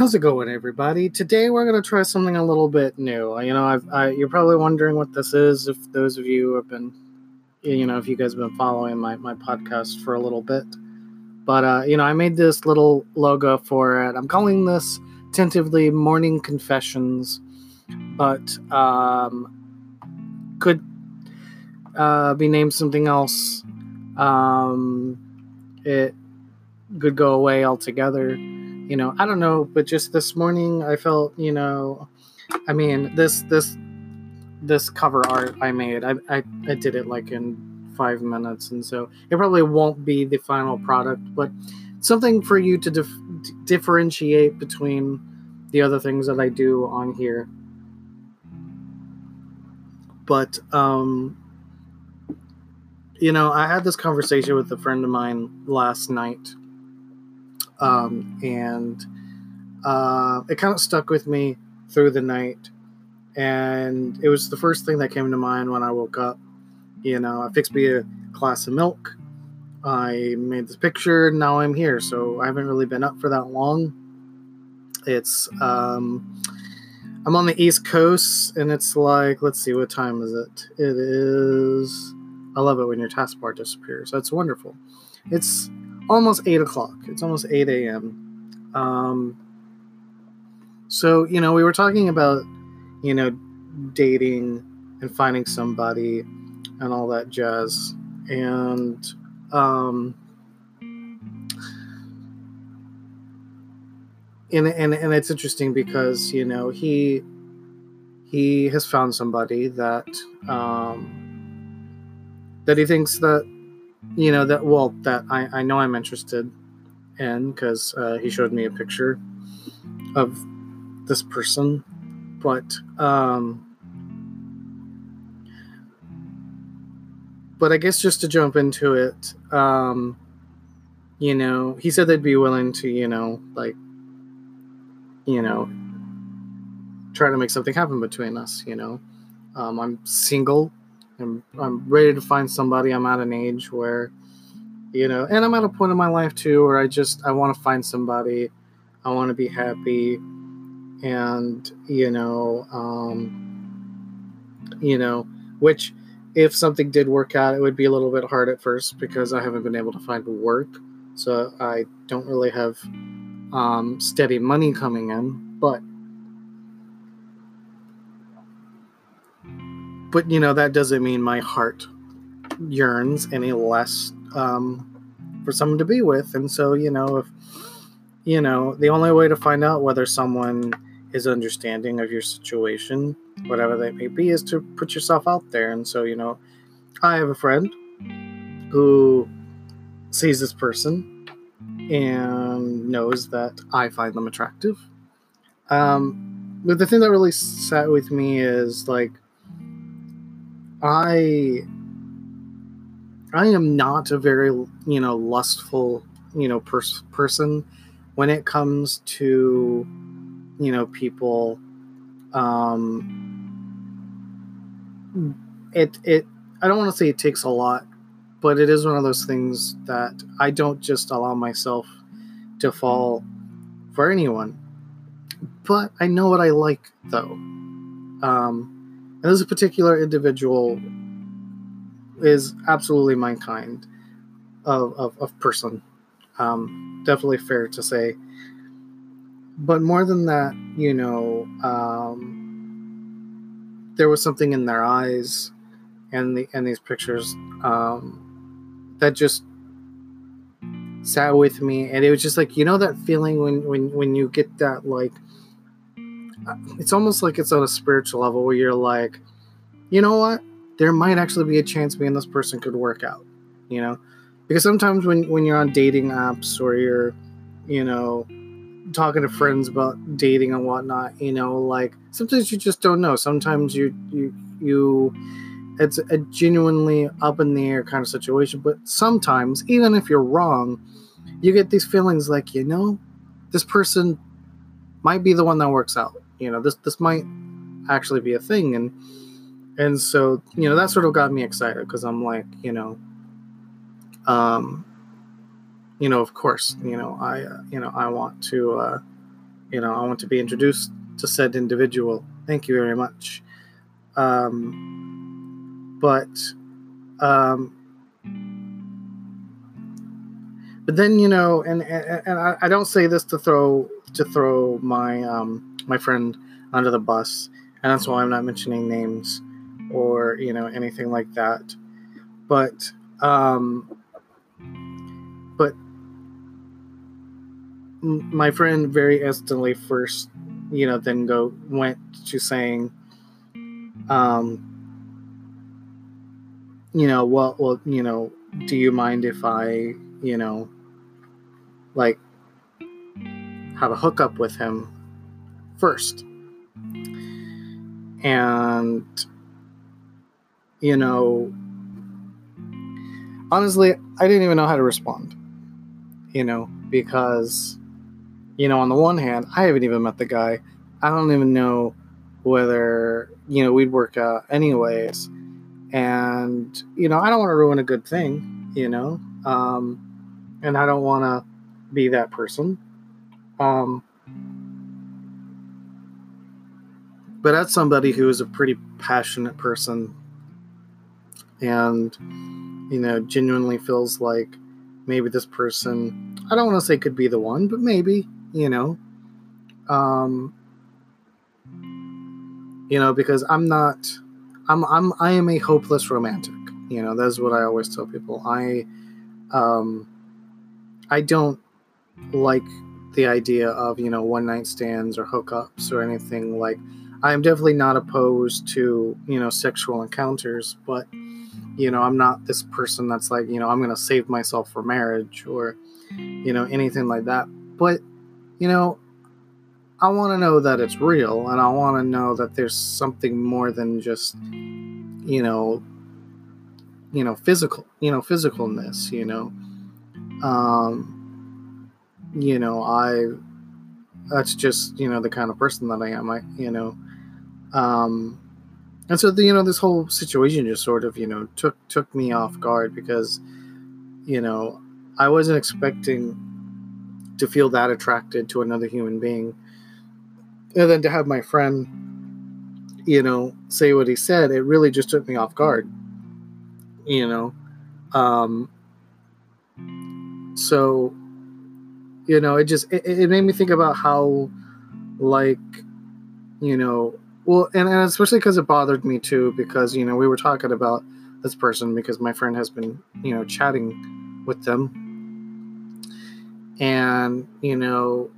How's it going, everybody? Today we're going to try something a little bit new. You know, I've, I, you're probably wondering what this is. If those of you have been, you know, if you guys have been following my, my podcast for a little bit, but uh, you know, I made this little logo for it. I'm calling this tentatively "Morning Confessions," but um, could uh, be named something else. Um, it could go away altogether you know i don't know but just this morning i felt you know i mean this this this cover art i made i i, I did it like in five minutes and so it probably won't be the final product but something for you to dif- differentiate between the other things that i do on here. But um you know i had this conversation with a friend of mine last night um, and uh, it kind of stuck with me through the night. And it was the first thing that came to mind when I woke up. You know, I fixed me a glass of milk. I made this picture. And now I'm here. So I haven't really been up for that long. It's, um, I'm on the East Coast and it's like, let's see, what time is it? It is, I love it when your taskbar disappears. That's wonderful. It's almost 8 o'clock. It's almost 8 a.m. Um, so, you know, we were talking about, you know, dating and finding somebody and all that jazz. And, um, and, and, and it's interesting because, you know, he, he has found somebody that, um, that he thinks that you know that well that I, I know I'm interested in because uh, he showed me a picture of this person, but um, but I guess just to jump into it, um, you know, he said they'd be willing to, you know, like, you know, try to make something happen between us. You know, um, I'm single I'm, I'm ready to find somebody. I'm at an age where, you know, and I'm at a point in my life too where I just I want to find somebody. I want to be happy, and you know, um, you know, which if something did work out, it would be a little bit hard at first because I haven't been able to find work, so I don't really have um, steady money coming in, but but you know that doesn't mean my heart yearns any less um, for someone to be with. And so you know if you know the only way to find out whether someone is understanding of your situation whatever that may be is to put yourself out there. And so you know i have a friend who sees this person and knows that i find them attractive. Um, but the thing that really sat with me is like I I am not a very you know lustful you know pers- person when it comes to you know people. Um it it I don't want to say it takes a lot but it is one of those things that I don't just allow myself to fall for anyone. But I know what I like though. Um and this particular individual is absolutely my kind of, of, of person. Um, definitely fair to say. But more than that, you know, um, there was something in their eyes and the and these pictures um, that just sat with me, and it was just like you know that feeling when when when you get that like it's almost like it's on a spiritual level where you're like, you know what? There might actually be a chance me and this person could work out, you know? Because sometimes when, when you're on dating apps or you're, you know, talking to friends about dating and whatnot, you know, like sometimes you just don't know. Sometimes you, you, you, it's a genuinely up in the air kind of situation. But sometimes, even if you're wrong, you get these feelings like, you know, this person might be the one that works out you know this this might actually be a thing and and so you know that sort of got me excited because i'm like you know um you know of course you know i uh, you know i want to uh you know, I want to be introduced to said individual. Thank you very much. Um, but, um, but then you know, and and, and I, I, don't say this to throw to throw my um, my friend under the bus, and that's why I'm not mentioning names or you know anything like that. But um, but my friend very instantly first, you know, then go went to saying, um, you know, well, well, you know, do you mind if I, you know, like have a hookup with him first? And you know, honestly, I didn't even know how to respond. You know, because, you know, on the one hand, I haven't even met the guy. I don't even know whether, you know, we'd work out anyways. And, you know, I don't want to ruin a good thing, you know, um, and I don't want to be that person. Um, but as somebody who is a pretty passionate person. And you know genuinely feels like maybe this person i don't want to say could be the one but maybe you know? Um you know because i'm not i'm i'm i am a hopeless romantic you know that's what i always tell people. I um i don't like the idea of you know one night stands or hookups or anything like i'm definitely not opposed to you know sexual encounters but you know i'm not this person that's like you know i'm going to save myself for marriage or you know anything like that but you know i want to know that it's real and i want to know that there's something more than just you know you know physical you know physicalness you know um you know i that's just you know the kind of person that i am i you know um and so the, you know this whole situation just sort of you know took took me off guard because you know i wasn't expecting to feel that attracted to another human being and then to have my friend you know say what he said. It really just took me off guard you know? Um so you know it just it, it made me think about how like you know well, and, and especially because it bothered me too, because you know we were talking about this person because my friend has been you know chatting with them, and you know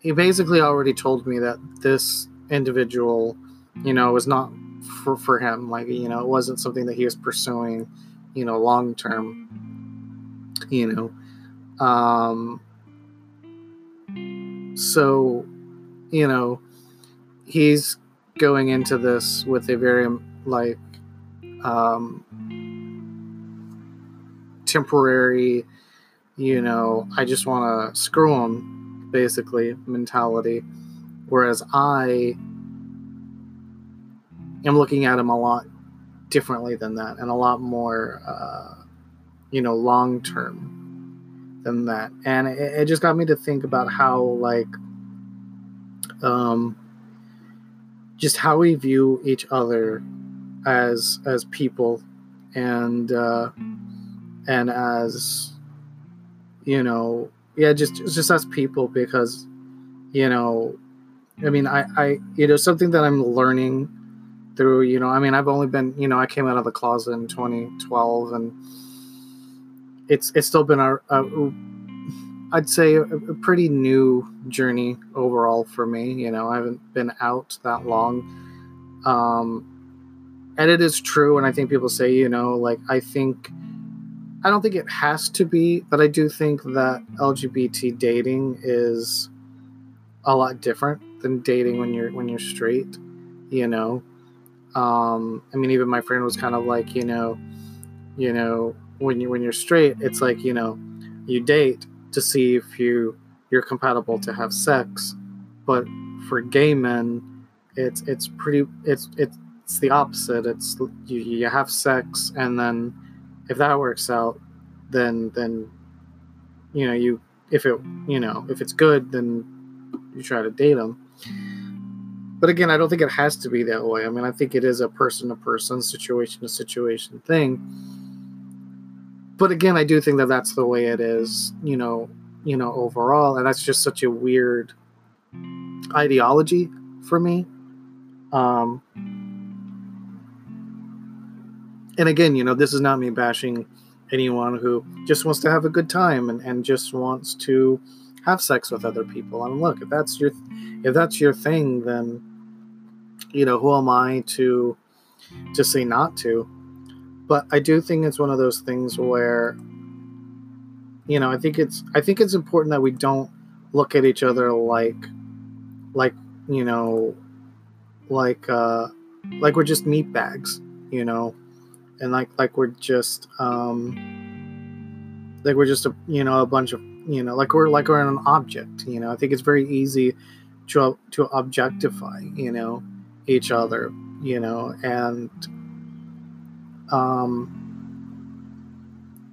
he basically already told me that this individual, you know, was not for for him. Like you know, it wasn't something that he was pursuing, you know, long term. You know, um, so you know he's going into this with a very like um, temporary, you know, I just want to screw him, basically mentality. Whereas I am looking at him a lot differently than that, and a lot more, uh, you know, long term than that. And it, it just got me to think about how like um just how we view each other as as people and uh, and as you know yeah just just as people because you know i mean i i you know something that i'm learning through you know i mean i've only been you know i came out of the closet in 2012 and it's it's still been a, a I'd say a, a, pretty new journey overall for me. You know, I haven't been out that long. Um, and it is true. And I think people say, you know, like, I think, I don't think it has to be, but I do think that LGBT dating is a lot different than dating when you're, when you're straight, you know? Um, I mean, even my friend was kind of like, you know, you know, when you, when you're straight, it's like, you know, you date to see if you you're compatible to have sex. But for gay men, it's it's pretty it's it's the opposite. It's you, you have sex and then if that works out, then then you know you if it you know if it's good then you try to date them. But again, I don't think it has to be that way. I mean, I think it is a person to person, situation to situation thing. But again, I do think that that's the way it is, you know, you know, overall, and that's just such a weird ideology for me. Um, and again, you know, this is not me bashing anyone who just wants to have a good time and, and just wants to have sex with other people. I mean, look, if that's your if that's your thing, then you know, who am I to to say not to? But I do think it's one of those things where you know, I think it's I think it's important that we don't look at each other like like, you know, like uh like we're just meat bags, you know, and like like we're just um like we're just a you know a bunch of you know like we're like we're an object you know? I think it's very easy to to objectify you know each other you know? And um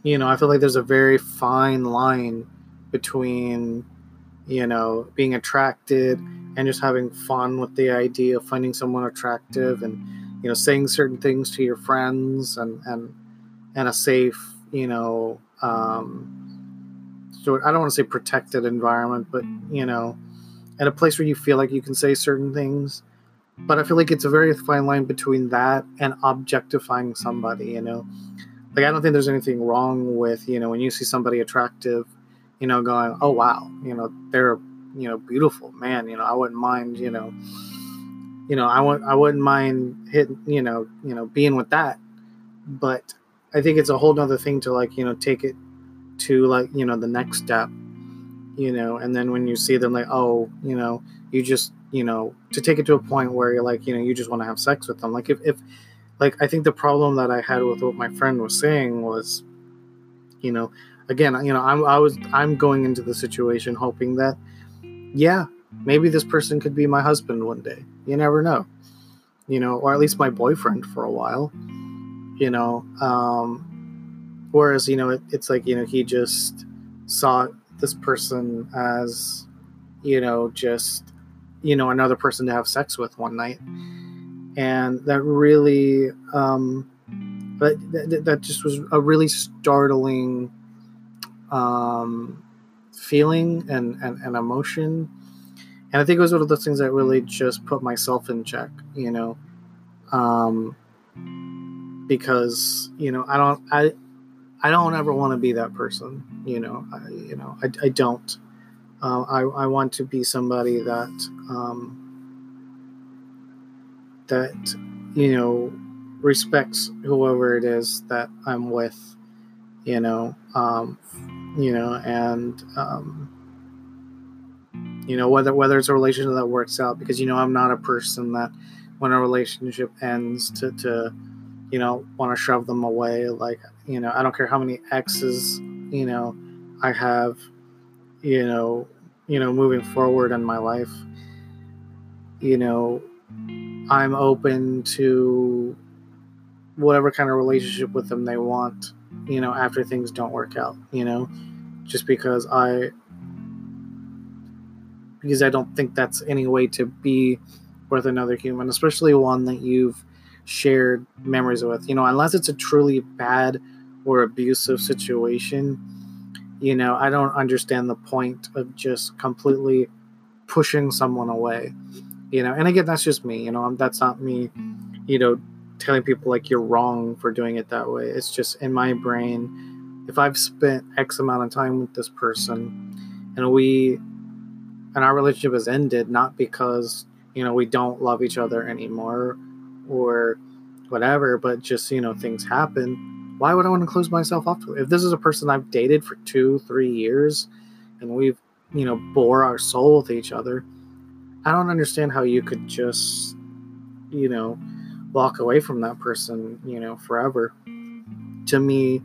you know i feel like there's a very fine line between you know being attracted and just having fun with the idea of finding someone attractive and you know saying certain things to your friends and and and a safe you know um so i don't want to say protected environment but you know at a place where you feel like you can say certain things but i feel like it's a very fine line between that and objectifying somebody you know like i don't think there's anything wrong with you know when you see somebody attractive you know going oh wow you know they're you know beautiful man you know i wouldn't mind you know you know, I want I wouldn't mind hitting, you know, you know, being with that. But I think it's a whole nother thing to like, you know, take it to like, you know, the next step, you know, and then when you see them like, oh, you know, you just, you know, to take it to a point where you're like, you know, you just want to have sex with them. Like if, if like I think the problem that I had with what my friend was saying was, you know, again, you know, I'm I was I'm going into the situation hoping that, yeah, maybe this person could be my husband one day. You never know. You know, or at least my boyfriend for a while. You know, um, whereas, you know, it, it's like, you know, he just saw this person as, you know, just, you know, another person to have sex with one night. And that really, um, but that, that just was a really startling um, feeling and, and, and emotion and I think it was one of those things that really just put myself in check, you know, um, because you know I don't I I don't ever want to be that person, you know, I, you know I, I don't. Uh, I I want to be somebody that um, that you know respects whoever it is that I'm with, you know, um, you know, and um, you know whether whether it's a relationship that works out because you know i'm not a person that when a relationship ends to to you know want to shove them away like you know i don't care how many exes you know i have you know you know moving forward in my life you know i'm open to whatever kind of relationship with them they want you know after things don't work out you know just because i because I don't think that's any way to be with another human, especially one that you've shared memories with. You know, unless it's a truly bad or abusive situation, you know, I don't understand the point of just completely pushing someone away. You know, and again, that's just me. You know, that's not me. You know, telling people like you're wrong for doing it that way. It's just in my brain. If I've spent X amount of time with this person, and we and our relationship has ended not because you know we don't love each other anymore or whatever but just you know things happen why would i want to close myself off to if this is a person i've dated for two three years and we've you know bore our soul with each other i don't understand how you could just you know walk away from that person you know forever. To me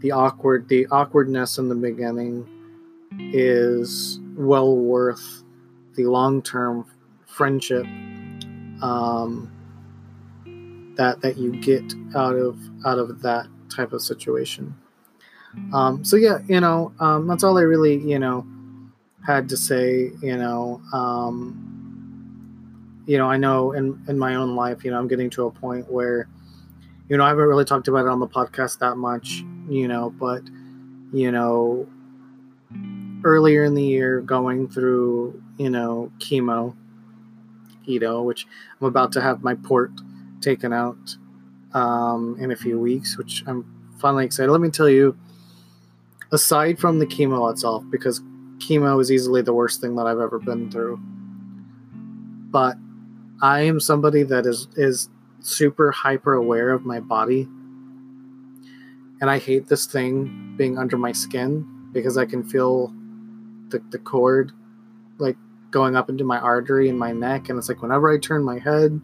the awkward the awkwardness in the beginning is well worth the long term friendship um, that that you get out of out of that type of situation. Um, so yeah, you know, um, that's all I really you know had to say, you know, um, you know, I know in in my own life, you know, I'm getting to a point where, you know, I haven't really talked about it on the podcast that much, you know, but, you know, earlier in the year, going through, you know, chemo, you know, which I'm about to have my port taken out um, in a few weeks, which I'm finally excited. Let me tell you, aside from the chemo itself, because chemo is easily the worst thing that I've ever been through, but I am somebody that is is super hyper aware of my body, and I hate this thing being under my skin because I can feel the the cord like going up into my artery in my neck, and it's like whenever I turn my head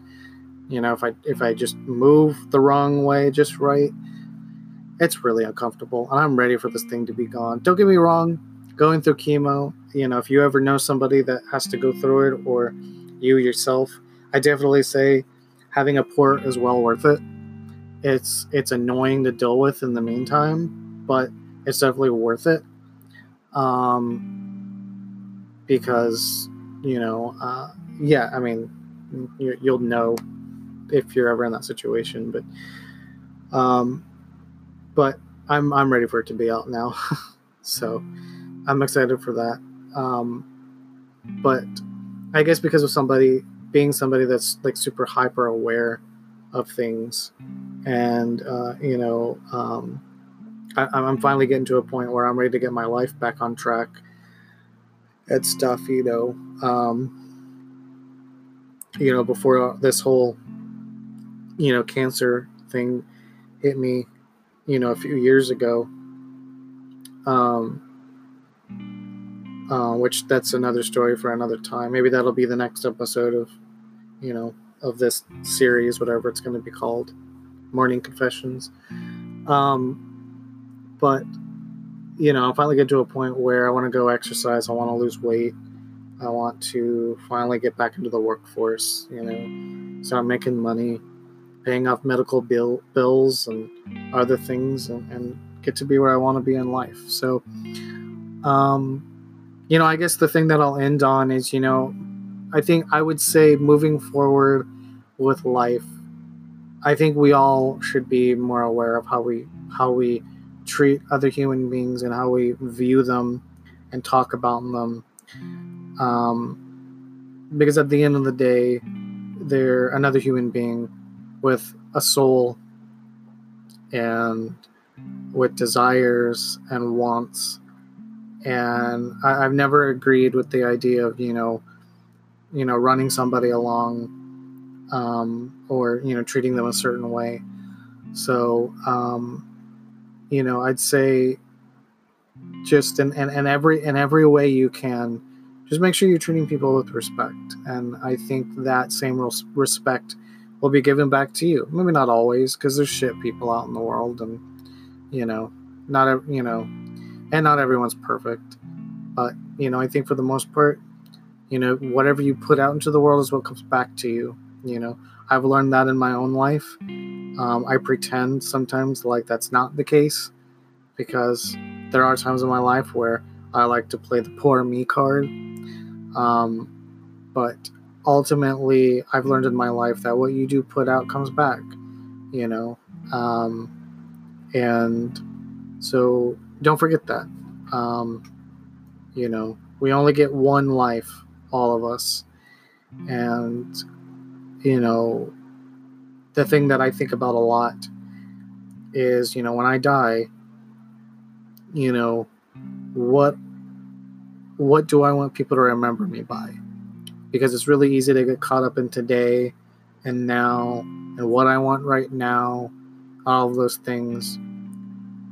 you know, if I if I just move the wrong way just right, it's really uncomfortable. And I'm ready for this thing to be gone. Don't get me wrong, going through chemo, you know, if you ever know somebody that has to go through it or you yourself, I definitely say having a port is well worth it. It's it's annoying to deal with in the meantime, but it's definitely worth it. Um because, you know, uh yeah, I mean, you, you'll know if you're ever in that situation. But, um, but I'm I'm ready for it to be out now, so I'm excited for that. Um, but I guess because of somebody being somebody that's like super hyper aware of things, and uh, you know, um, I, I'm finally getting to a point where I'm ready to get my life back on track and stuff. You know, um, you know, before this whole you know, cancer thing hit me, you know, a few years ago. Um, uh, which that's another story for another time. Maybe that'll be the next episode of, you know, of this series, whatever it's going to be called, Morning Confessions. Um, but you know, I finally get to a point where I want to go exercise. I want to lose weight. I want to finally get back into the workforce. You know, start making money paying off medical bill bills and other things and, and get to be where I want to be in life. So, um, you know, I guess the thing that I'll end on is, you know, I think I would say moving forward with life, I think we all should be more aware of how we how we treat other human beings and how we view them and talk about them. Um, because at the end of the day, they're another human being with a soul and with desires and wants. And I, have never agreed with the idea of, you know, you know, running somebody along um, or, you know, treating them a certain way. So, um, you know, I'd say just in, in, in every in every way you can, just make sure you're treating people with respect. And I think that same respect will be given back to you. Maybe not always, because there's shit people out in the world, and you know, not you know, and not everyone's perfect. But you know, I think for the most part, you know, whatever you put out into the world is what comes back to you. You know, I've learned that in my own life. Um, I pretend sometimes like that's not the case because there are times in my life where I like to play the poor me card. Um, but ultimately I've learned in my life that what you do put out comes back, you know. Um, and so don't forget that. Um, you know, we only get one life, all of us. And, you know, the thing that I think about a lot is, you know, when I die, you know, what what do I want people to remember me by? Because it's really easy to get caught up in today and now and what I want right now, all of those things.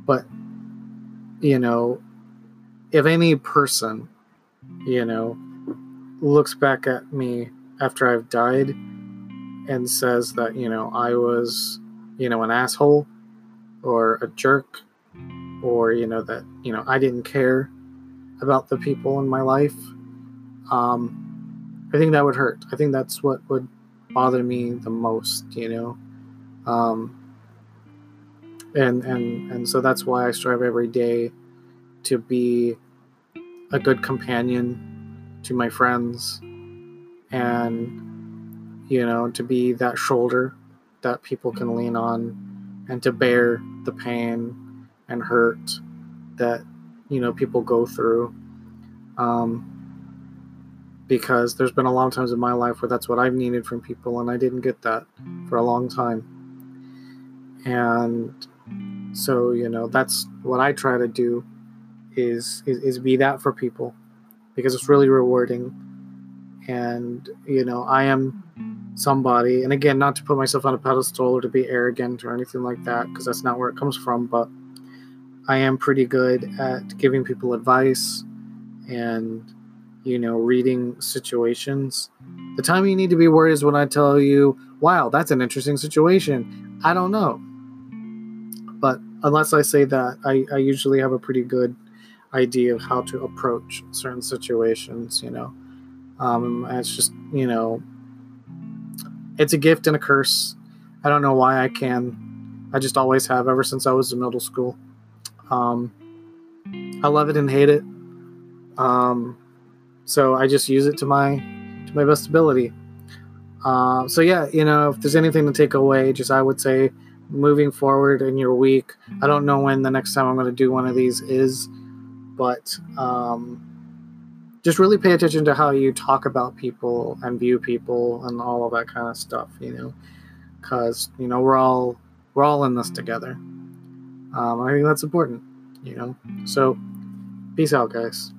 But, you know, if any person, you know, looks back at me after I've died and says that, you know, I was, you know, an asshole or a jerk or, you know, that, you know, I didn't care about the people in my life, um, I think that would hurt. I think that's what would bother me the most, you know. Um, and and and so that's why I strive every day to be a good companion to my friends and you know to be that shoulder that people can lean on and to bear the pain and hurt that you know people go through um, because there's been a lot of times in my life where that's what I've needed from people and I didn't get that for a long time and so you know that's what I try to do is, is, is be that for people because it's really rewarding. And, you know, I am somebody, and again, not to put myself on a pedestal or to be arrogant or anything like that, because that's not where it comes from, but I am pretty good at giving people advice and, you know, reading situations. The time you need to be worried is when I tell you, wow, that's an interesting situation. I don't know. But unless I say that, I, I usually have a pretty good idea of how to approach certain situations, you know. Um, it's just, you know, it's a gift and a curse. I don't know why I can. I just always have ever since I was in middle school. Um, I love it and hate it. Um, so I just use it to my to my best ability. Uh, so yeah, you know, if there's anything to take away, just I would say, moving forward in your week. I don't know when the next time I'm going to do one of these is but um, just really pay attention to how you talk about people and view people and all of that kind of stuff you know because you know we're all we're all in this together um, i think that's important you know so peace out guys